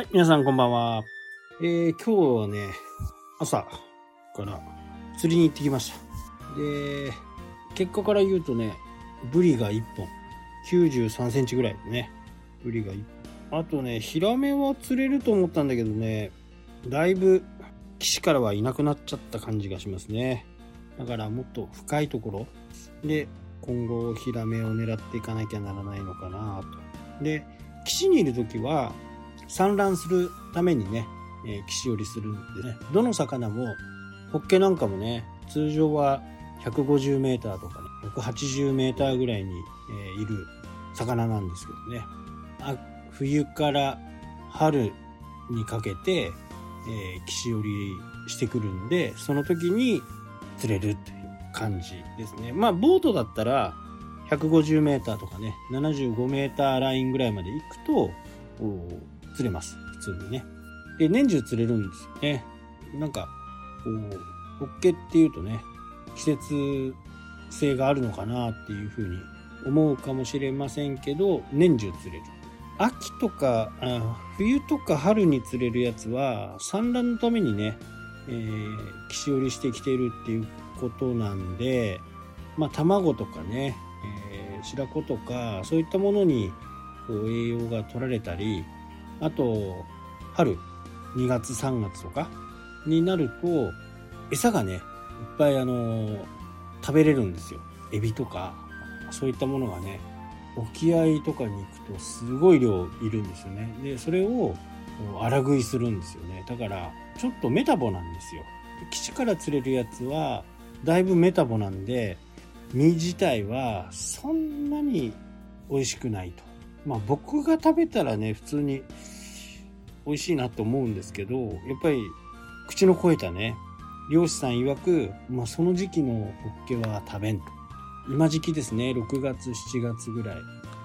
はい、皆さんこんばんは。えー、今日はね、朝から釣りに行ってきました。で、結果から言うとね、ブリが1本、93センチぐらいね、ブリが1本。あとね、ヒラメは釣れると思ったんだけどね、だいぶ岸からはいなくなっちゃった感じがしますね。だからもっと深いところで今後ヒラメを狙っていかなきゃならないのかなと。で、岸にいる時は産卵するためにね、えー、岸寄りするんでね、どの魚も、ホッケなんかもね、通常は150メーターとかね、180メーターぐらいに、えー、いる魚なんですけどね。あ冬から春にかけて、えー、岸寄りしてくるんで、その時に釣れるっていう感じですね。まあ、ボートだったら、150メーターとかね、75メーターラインぐらいまで行くと、釣れます。普通にね。で、年中釣れるんですよね。なんか、こう、ホッケっていうとね、季節性があるのかなっていうふうに思うかもしれませんけど、年中釣れる。秋とか、冬とか春に釣れるやつは、産卵のためにね、えー、岸寄りしてきているっていうことなんで、まあ、卵とかね、えー、白子とか、そういったものにこう栄養が取られたり、あと、春、2月3月とかになると、餌がね、いっぱいあの、食べれるんですよ。エビとか、そういったものがね、沖合とかに行くとすごい量いるんですよね。で、それを荒食いするんですよね。だから、ちょっとメタボなんですよ。岸から釣れるやつは、だいぶメタボなんで、身自体はそんなに美味しくないと。まあ僕が食べたらね、普通に美味しいなと思うんですけど、やっぱり口の肥えたね、漁師さん曰く、まあその時期のホッケは食べん。今時期ですね、6月、7月ぐらい。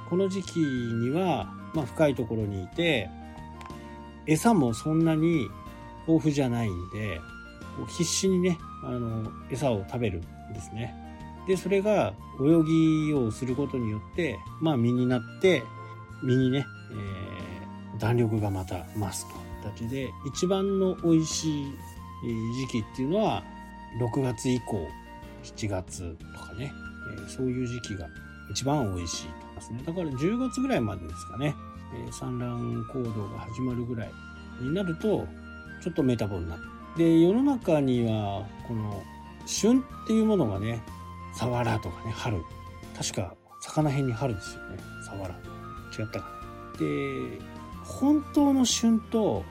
この時期には、まあ深いところにいて、餌もそんなに豊富じゃないんで、必死にね、あの、餌を食べるんですね。で、それが泳ぎをすることによって、まあ身になって、身にね、えー、弾力がまた増すという形で、一番の美味しい時期っていうのは、6月以降、7月とかね、えー、そういう時期が一番美味しいとですね。だから10月ぐらいまでですかね、えー、産卵行動が始まるぐらいになると、ちょっとメタボになって。で、世の中には、この、旬っていうものがね、サワラとかね、春。確か、魚辺に春ですよね、サワラ。違った。で、本当の旬と、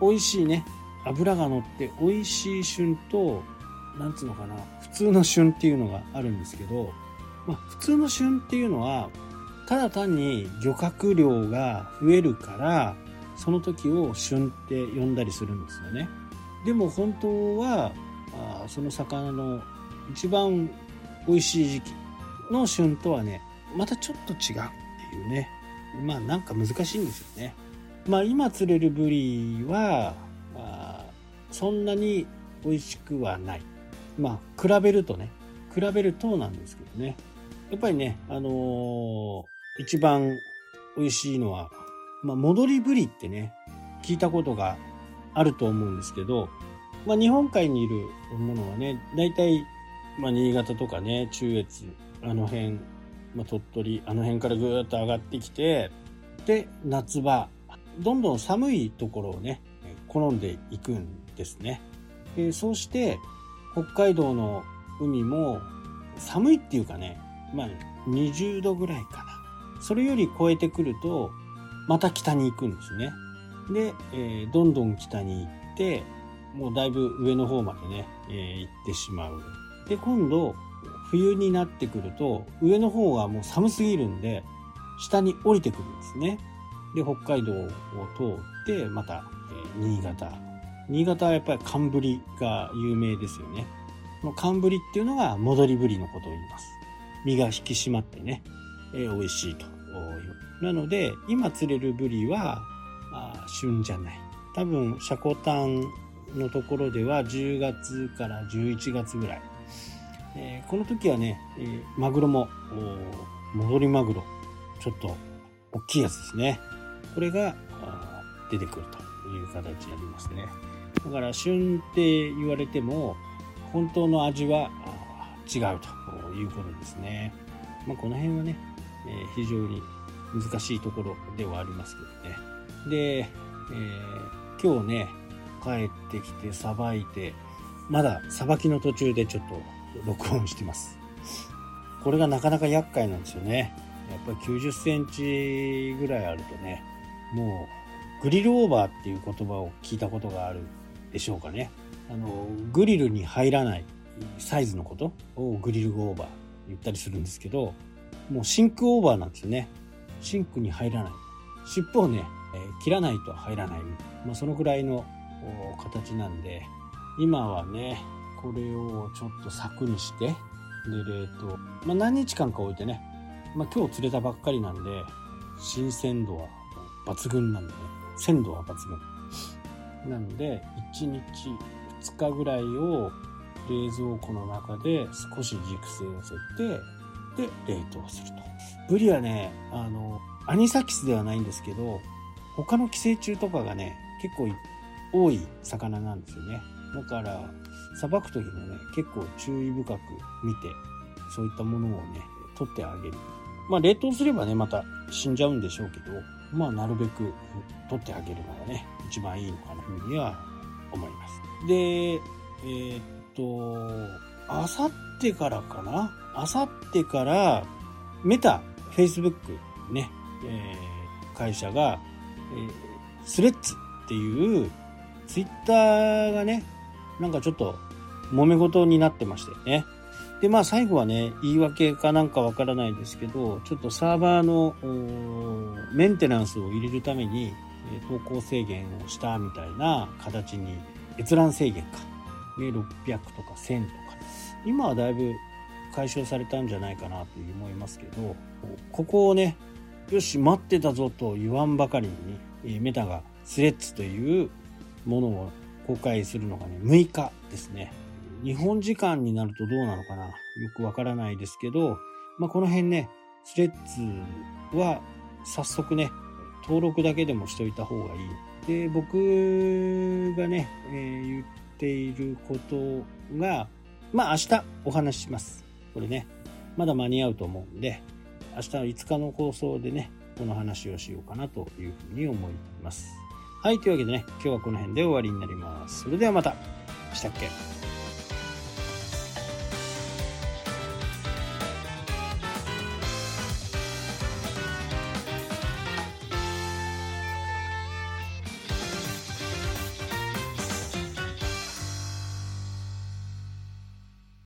美味しいね、脂が乗って美味しい旬と、なんつうのかな、普通の旬っていうのがあるんですけど、まあ、普通の旬っていうのは、ただ単に漁獲量が増えるから、その時を旬って呼んだりするんですよね。でも本当は、あその魚の一番美味しい時期の旬とはね、またちょっと違うっていうね。まあなんか難しいんですよね。まあ今釣れるブリは、あそんなに美味しくはない。まあ比べるとね、比べるとなんですけどね。やっぱりね、あのー、一番美味しいのは、まあ戻りブリってね、聞いたことがあると思うんですけど、まあ日本海にいるものはね、大体、まあ新潟とかね、中越、あの辺、まあ、鳥取、あの辺からぐーっと上がってきて、で、夏場、どんどん寒いところをね、好んでいくんですね。でそうして、北海道の海も寒いっていうかね、まあ20度ぐらいかな。それより超えてくると、また北に行くんですね。で、えー、どんどん北に行って、もうだいぶ上の方までね、えー、行ってしまう。で、今度、冬になってくると、上の方がもう寒すぎるんで、下に降りてくるんですね。で、北海道を通って、また、新潟。新潟はやっぱり寒ぶりが有名ですよね。寒ぶりっていうのが戻りぶりのことを言います。身が引き締まってね、えー、美味しいと。なので、今釣れるブリは、あ旬じゃない。多分、シャコタンのところでは10月から11月ぐらい。えー、この時はね、えー、マグロも、戻りマグロ、ちょっと大きいやつですね。これが出てくると。いう形になりますね。だから旬って言われても、本当の味は違うということですね。まあ、この辺はね、えー、非常に難しいところではありますけどね。で、えー、今日ね、帰ってきてさばいて、まださばきの途中でちょっと録音してます。これがなかなか厄介なんですよね。やっぱり90センチぐらいあるとね、もうグリルオーバーっていう言葉を聞いたことがあるでしょうかね。あの、グリルに入らないサイズのことをグリルオーバー言ったりするんですけど、もうシンクオーバーなんですよね。シンクに入らない。尻尾をね、えー、切らないと入らない。まあ、そのぐらいの形なんで、今はね、これをちょっと柵にして、で、冷凍。まあ、何日間か置いてね、まあ、今日釣れたばっかりなんで、新鮮度は抜群なんでね、鮮度は抜群。なんで、1日2日ぐらいを冷蔵庫の中で少し熟成させて、で、冷凍すると。ブリはね、あの、アニサキスではないんですけど、他の寄生虫とかがね、結構多い魚なんですよね。だから、さばく時もね、結構注意深く見て、そういったものをね、取ってあげる。まあ、冷凍すればね、また死んじゃうんでしょうけど、まあ、なるべく取ってあげるのがね、一番いいのかなというふうには思います。で、えー、っと、あさってからかな？あさってから、メタ、フェイスブックね、えー、会社が、えー、スレッズっていうツイッターがね、なんかちょっと揉め事になってましたよね。で、まあ最後はね、言い訳かなんかわからないですけど、ちょっとサーバーのメンテナンスを入れるために、投稿制限をしたみたいな形に、閲覧制限か。ね、600とか1000とか。今はだいぶ解消されたんじゃないかなという思いますけど、ここをね、よし、待ってたぞと言わんばかりに、メタがスレッズというものを公開するのがね、6日ですね。日本時間になるとどうなのかな？よくわからないですけど、まあ、この辺ね、スレッズは早速ね、登録だけでもしといた方がいい。で、僕がね、えー、言っていることが、まあ明日お話しします。これね、まだ間に合うと思うんで、明日の5日の放送でね、この話をしようかなというふうに思います。はい、というわけでね、今日はこの辺で終わりになります。それではまた。したっけ？